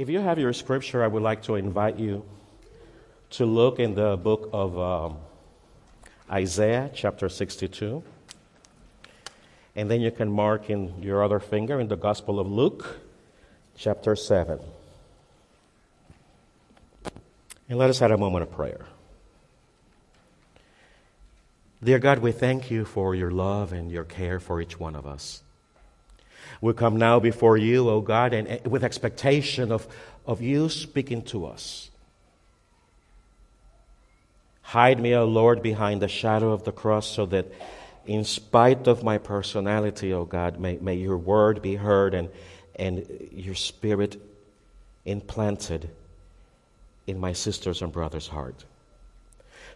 If you have your scripture, I would like to invite you to look in the book of um, Isaiah, chapter 62. And then you can mark in your other finger in the Gospel of Luke, chapter 7. And let us have a moment of prayer. Dear God, we thank you for your love and your care for each one of us. We come now before you, O oh God, and eh, with expectation of, of you speaking to us. Hide me, O Lord, behind the shadow of the cross so that in spite of my personality, O God, may, may your word be heard and, and your spirit implanted in my sisters and brothers' heart.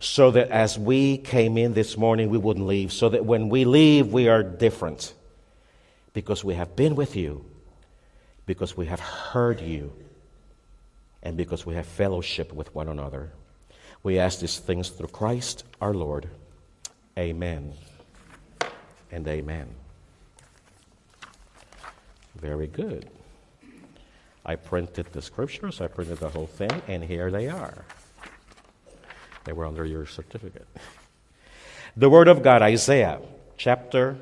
So that as we came in this morning, we wouldn't leave. So that when we leave, we are different because we have been with you, because we have heard you, and because we have fellowship with one another. We ask these things through Christ our Lord. Amen and amen. Very good. I printed the scriptures, I printed the whole thing, and here they are. They were under your certificate. The Word of God, Isaiah chapter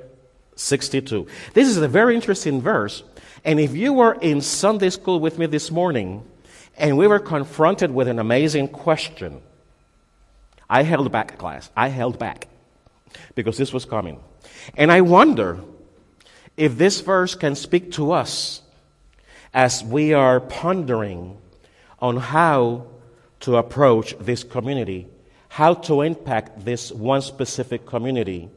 62. This is a very interesting verse. And if you were in Sunday school with me this morning and we were confronted with an amazing question, I held back class. I held back because this was coming. And I wonder if this verse can speak to us as we are pondering on how to approach this community, how to impact this one specific community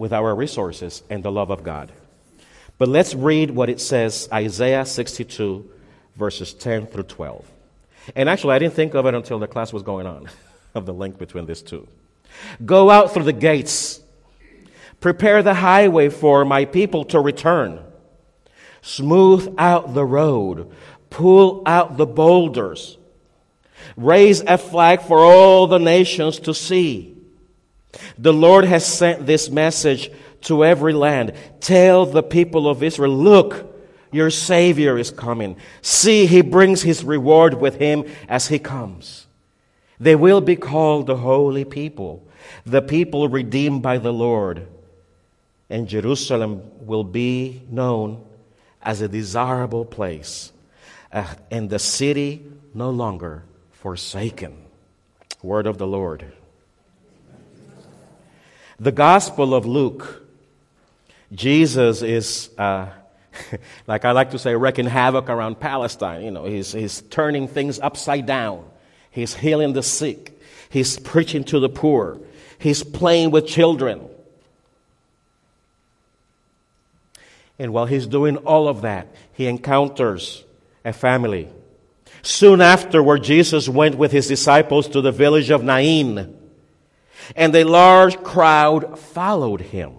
with our resources and the love of God. But let's read what it says Isaiah 62, verses 10 through 12. And actually, I didn't think of it until the class was going on, of the link between these two. Go out through the gates, prepare the highway for my people to return. Smooth out the road, pull out the boulders, raise a flag for all the nations to see. The Lord has sent this message to every land. Tell the people of Israel, look, your Savior is coming. See, he brings his reward with him as he comes. They will be called the holy people, the people redeemed by the Lord. And Jerusalem will be known as a desirable place, uh, and the city no longer forsaken. Word of the Lord. The Gospel of Luke, Jesus is, uh, like I like to say, wrecking havoc around Palestine. You know, he's, he's turning things upside down. He's healing the sick. He's preaching to the poor. He's playing with children. And while he's doing all of that, he encounters a family. Soon afterward, Jesus went with his disciples to the village of Nain and a large crowd followed him.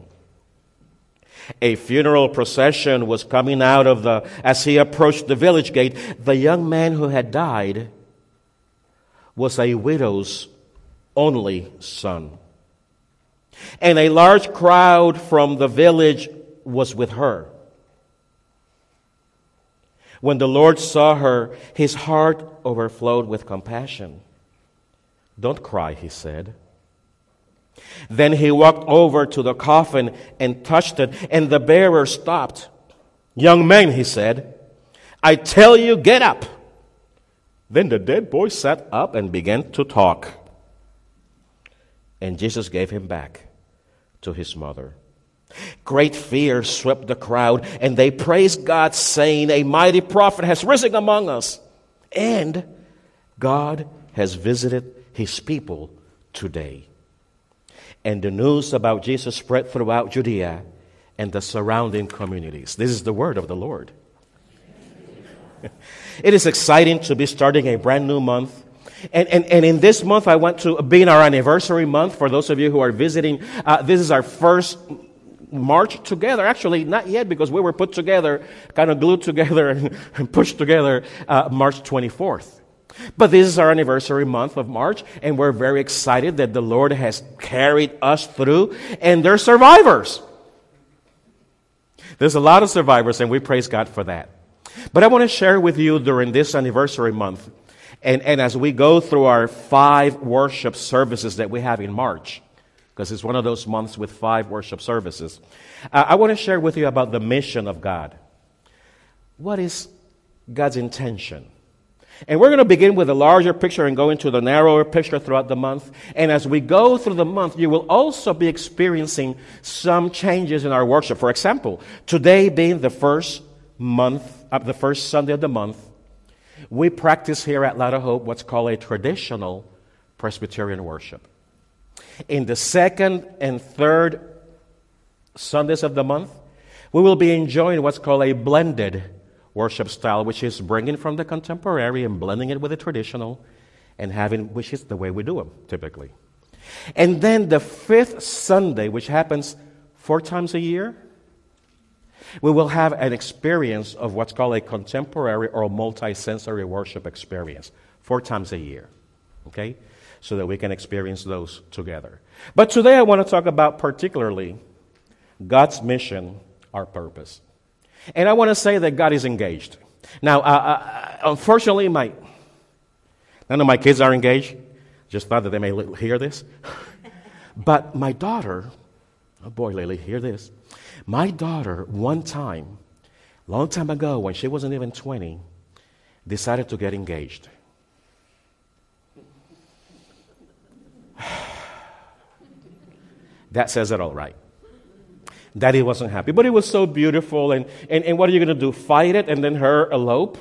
A funeral procession was coming out of the, as he approached the village gate. The young man who had died was a widow's only son. And a large crowd from the village was with her. When the Lord saw her, his heart overflowed with compassion. Don't cry, he said. Then he walked over to the coffin and touched it, and the bearer stopped. Young man, he said, I tell you, get up. Then the dead boy sat up and began to talk. And Jesus gave him back to his mother. Great fear swept the crowd, and they praised God, saying, A mighty prophet has risen among us, and God has visited his people today and the news about Jesus spread throughout Judea and the surrounding communities. This is the word of the Lord. it is exciting to be starting a brand new month. And, and, and in this month, I want to be in our anniversary month. For those of you who are visiting, uh, this is our first march together. Actually, not yet because we were put together, kind of glued together and pushed together uh, March 24th. But this is our anniversary month of March, and we're very excited that the Lord has carried us through, and they're survivors. There's a lot of survivors, and we praise God for that. But I want to share with you during this anniversary month, and, and as we go through our five worship services that we have in March, because it's one of those months with five worship services, uh, I want to share with you about the mission of God. What is God's intention? And we're going to begin with a larger picture and go into the narrower picture throughout the month. And as we go through the month, you will also be experiencing some changes in our worship. For example, today being the first month, uh, the first Sunday of the month, we practice here at Light Hope what's called a traditional Presbyterian worship. In the second and third Sundays of the month, we will be enjoying what's called a blended worship style, which is bringing from the contemporary and blending it with the traditional and having, which is the way we do them typically. And then the fifth Sunday, which happens four times a year, we will have an experience of what's called a contemporary or multi-sensory worship experience four times a year. Okay? So that we can experience those together. But today I want to talk about particularly God's mission, our purpose. And I want to say that God is engaged. Now, uh, uh, unfortunately, my none of my kids are engaged. Just thought that they may hear this. but my daughter, oh boy, Lily, hear this. My daughter, one time, long time ago, when she wasn't even 20, decided to get engaged. that says it all right. Daddy wasn't happy. But it was so beautiful. And, and, and what are you going to do? Fight it and then her elope?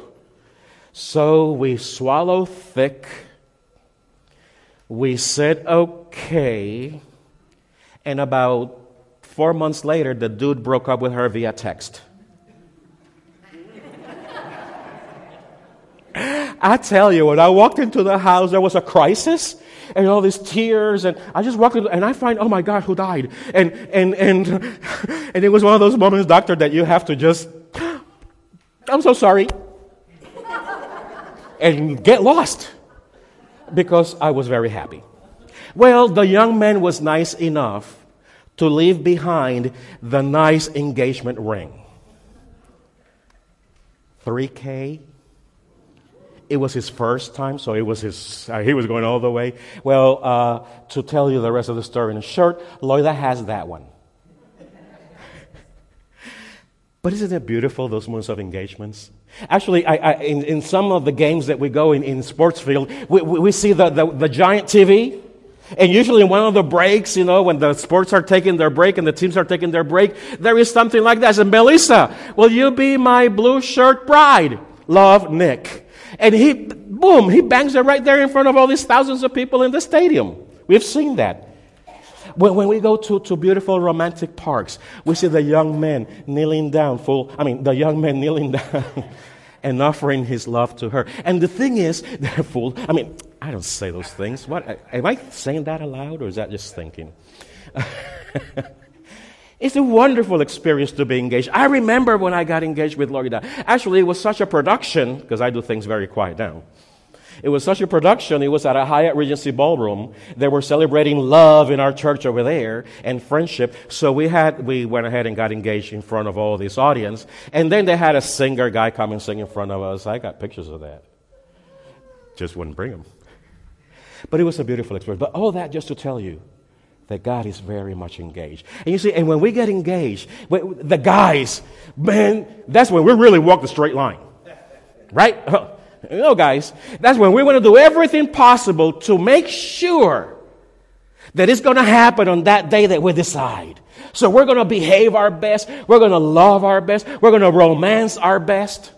So we swallow thick. We said, okay. And about four months later, the dude broke up with her via text. I tell you, when I walked into the house, there was a crisis and all these tears. And I just walked and I find, oh my God, who died? And, and, and, and it was one of those moments, doctor, that you have to just, I'm so sorry. and get lost because I was very happy. Well, the young man was nice enough to leave behind the nice engagement ring. 3K it was his first time, so it was his, uh, he was going all the way. Well, uh, to tell you the rest of the story in a short, Loida has that one. but isn't it beautiful, those moments of engagements? Actually, I, I, in, in, some of the games that we go in, in sports field, we, we see the, the, the giant TV. And usually in one of the breaks, you know, when the sports are taking their break and the teams are taking their break, there is something like that. And Melissa, will you be my blue shirt bride? Love, Nick. And he, boom, he bangs it right there in front of all these thousands of people in the stadium. We've seen that. When, when we go to, to beautiful romantic parks, we see the young man kneeling down, full, I mean, the young man kneeling down and offering his love to her. And the thing is, they're full. I mean, I don't say those things. What, am I saying that aloud or is that just thinking? It's a wonderful experience to be engaged. I remember when I got engaged with Loida. Actually, it was such a production, because I do things very quiet now. It was such a production, it was at a Hyatt Regency ballroom. They were celebrating love in our church over there and friendship. So we had, we went ahead and got engaged in front of all this audience. And then they had a singer guy come and sing in front of us. I got pictures of that. Just wouldn't bring them. But it was a beautiful experience. But all that just to tell you that God is very much engaged. And you see, and when we get engaged, the guys, man, that's when we really walk the straight line. Right? You know, guys, that's when we want to do everything possible to make sure that it's going to happen on that day that we decide. So we're going to behave our best. We're going to love our best. We're going to romance our best.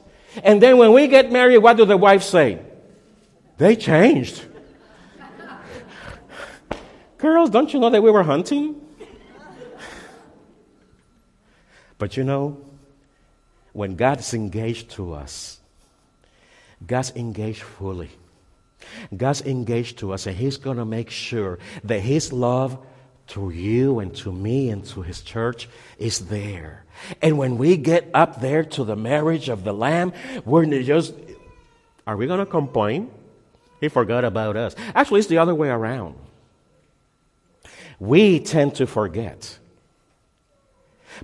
And then when we get married, what do the wives say? They changed. Girls, don't you know that we were hunting? but you know, when God's engaged to us, God's engaged fully. God's engaged to us, and He's going to make sure that His love to you and to me and to His church is there. And when we get up there to the marriage of the Lamb, we're just, are we going to complain? He forgot about us. Actually, it's the other way around we tend to forget.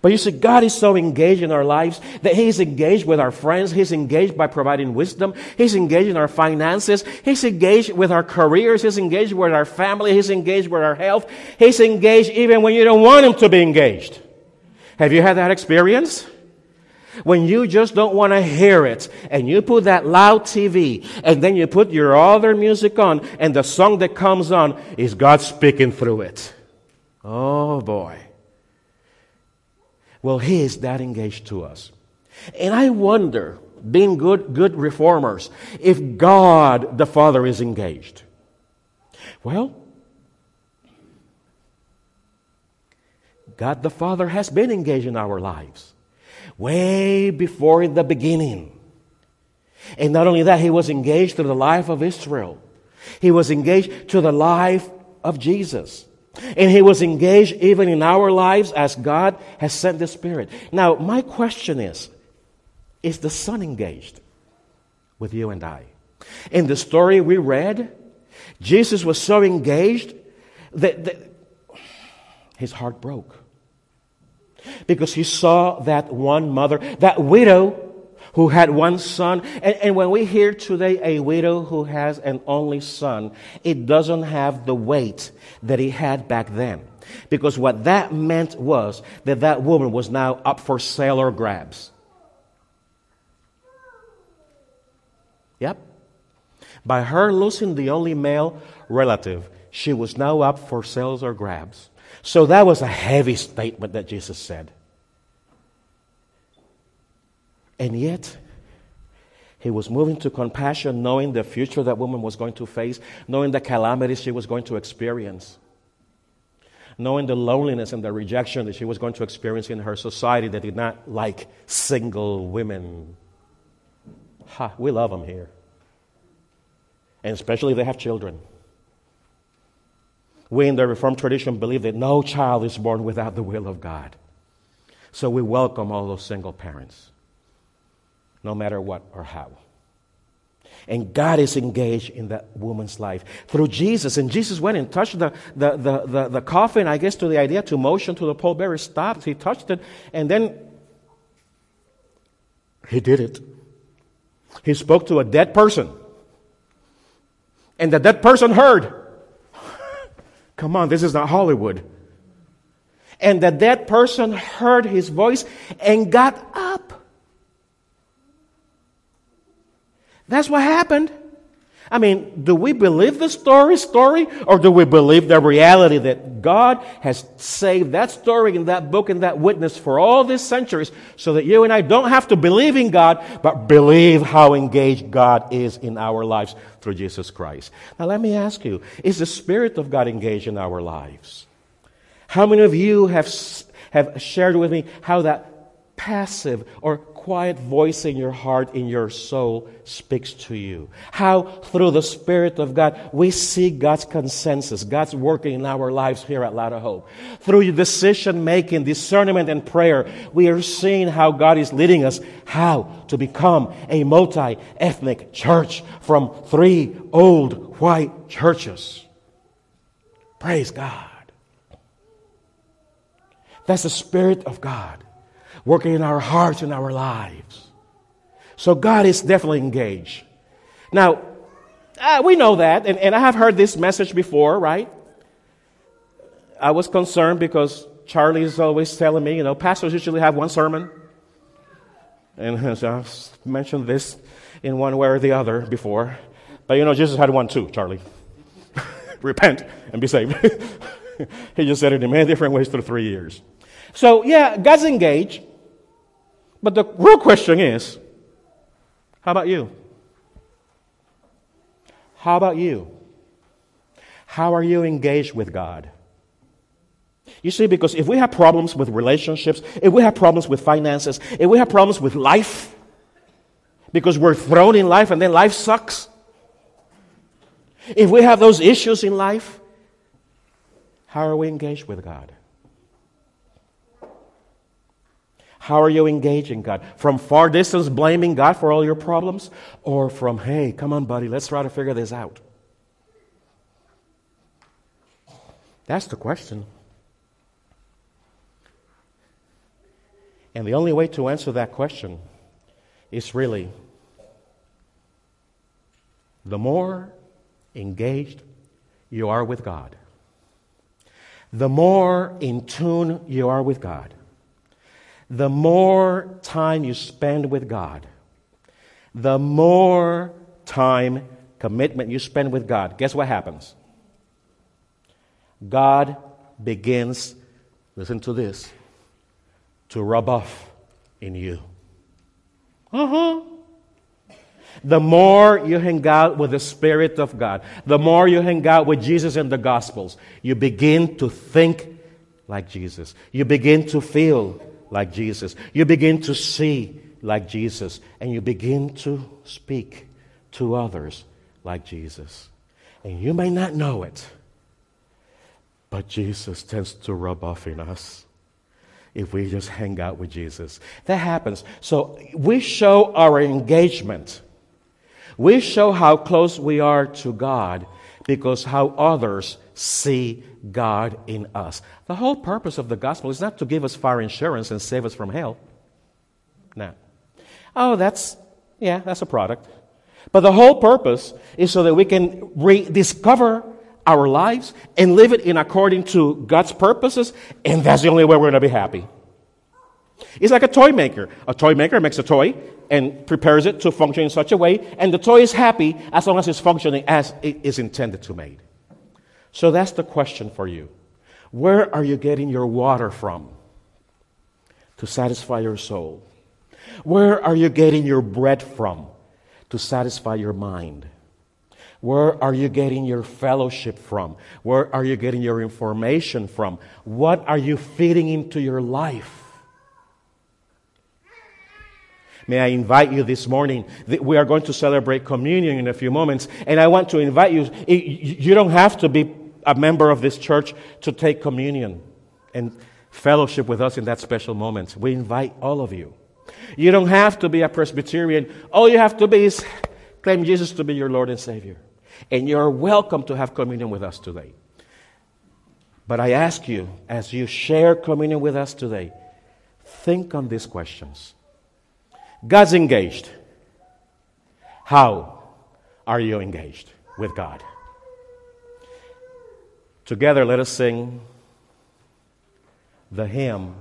But you see, God is so engaged in our lives that He's engaged with our friends. He's engaged by providing wisdom. He's engaged in our finances. He's engaged with our careers. He's engaged with our family. He's engaged with our health. He's engaged even when you don't want Him to be engaged. Have you had that experience? When you just don't want to hear it, and you put that loud TV, and then you put your other music on, and the song that comes on is God speaking through it. Oh boy. Well, He is that engaged to us. And I wonder, being good, good reformers, if God the Father is engaged. Well, God the Father has been engaged in our lives way before the beginning. And not only that, he was engaged to the life of Israel. He was engaged to the life of Jesus. And he was engaged even in our lives as God has sent the Spirit. Now, my question is Is the Son engaged with you and I? In the story we read, Jesus was so engaged that, that his heart broke. Because he saw that one mother, that widow who had one son. And, and, when we hear today a widow who has an only son, it doesn't have the weight that it had back then. Because what that meant was that that woman was now up for sale or grabs. Yep. By her losing the only male relative, she was now up for sales or grabs. So that was a heavy statement that Jesus said. And yet, he was moving to compassion, knowing the future that woman was going to face, knowing the calamities she was going to experience, knowing the loneliness and the rejection that she was going to experience in her society that did not like single women. Ha, we love them here. And especially if they have children. We in the Reformed tradition believe that no child is born without the will of God. So we welcome all those single parents no matter what or how. And God is engaged in that woman's life through Jesus. And Jesus went and touched the, the, the, the, the coffin, I guess, to the idea to motion to the pallbearer stopped. He touched it, and then he did it. He spoke to a dead person. And the dead person heard. Come on, this is not Hollywood. And the dead person heard his voice and got up. That's what happened. I mean, do we believe the story, story, or do we believe the reality that God has saved that story in that book and that witness for all these centuries so that you and I don't have to believe in God, but believe how engaged God is in our lives through Jesus Christ? Now, let me ask you, is the Spirit of God engaged in our lives? How many of you have, have shared with me how that passive or quiet voice in your heart, in your soul, speaks to you. How, through the Spirit of God, we see God's consensus, God's working in our lives here at Light Hope. Through decision making, discernment, and prayer, we are seeing how God is leading us, how to become a multi ethnic church from three old white churches. Praise God. That's the Spirit of God working in our hearts and our lives. So God is definitely engaged. Now, uh, we know that, and, and I have heard this message before, right? I was concerned because Charlie is always telling me, you know, pastors usually have one sermon. And so I've mentioned this in one way or the other before. But you know, Jesus had one too, Charlie. Repent and be saved. he just said it in many different ways through three years. So, yeah, God's engaged. But the real question is how about you? How about you? How are you engaged with God? You see, because if we have problems with relationships, if we have problems with finances, if we have problems with life, because we're thrown in life and then life sucks, if we have those issues in life, how are we engaged with God? How are you engaging God? From far distance, blaming God for all your problems? Or from, hey, come on, buddy, let's try to figure this out? That's the question. And the only way to answer that question is really the more engaged you are with God, the more in tune you are with God, the more time you spend with God, the more time commitment you spend with God, guess what happens? God begins, listen to this, to rub off in you. Uh huh. The more you hang out with the Spirit of God, the more you hang out with Jesus and the Gospels, you begin to think like Jesus. You begin to feel like Jesus. You begin to see like Jesus. And you begin to speak to others like Jesus. And you may not know it, but Jesus tends to rub off in us if we just hang out with Jesus. That happens. So we show our engagement. We show how close we are to God because how others see God in us. The whole purpose of the gospel is not to give us fire insurance and save us from hell. No. Oh, that's, yeah, that's a product. But the whole purpose is so that we can rediscover our lives and live it in according to God's purposes, and that's the only way we're going to be happy. It's like a toy maker. A toy maker makes a toy and prepares it to function in such a way, and the toy is happy as long as it's functioning as it is intended to made. So that's the question for you. Where are you getting your water from to satisfy your soul? Where are you getting your bread from to satisfy your mind? Where are you getting your fellowship from? Where are you getting your information from? What are you feeding into your life? May I invite you this morning? We are going to celebrate communion in a few moments, and I want to invite you. You don't have to be a member of this church to take communion and fellowship with us in that special moment. We invite all of you. You don't have to be a Presbyterian. All you have to be is claim Jesus to be your Lord and Savior. And you're welcome to have communion with us today. But I ask you, as you share communion with us today, think on these questions. God's engaged. How are you engaged with God? Together, let us sing the hymn,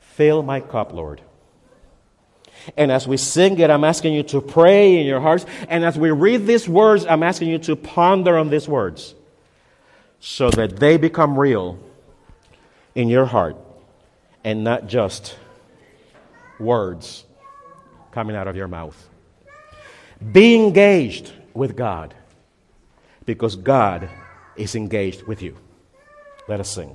Fill My Cup, Lord. And as we sing it, I'm asking you to pray in your hearts. And as we read these words, I'm asking you to ponder on these words so that they become real in your heart and not just words coming out of your mouth. Be engaged with God because God is engaged with you. Let us sing.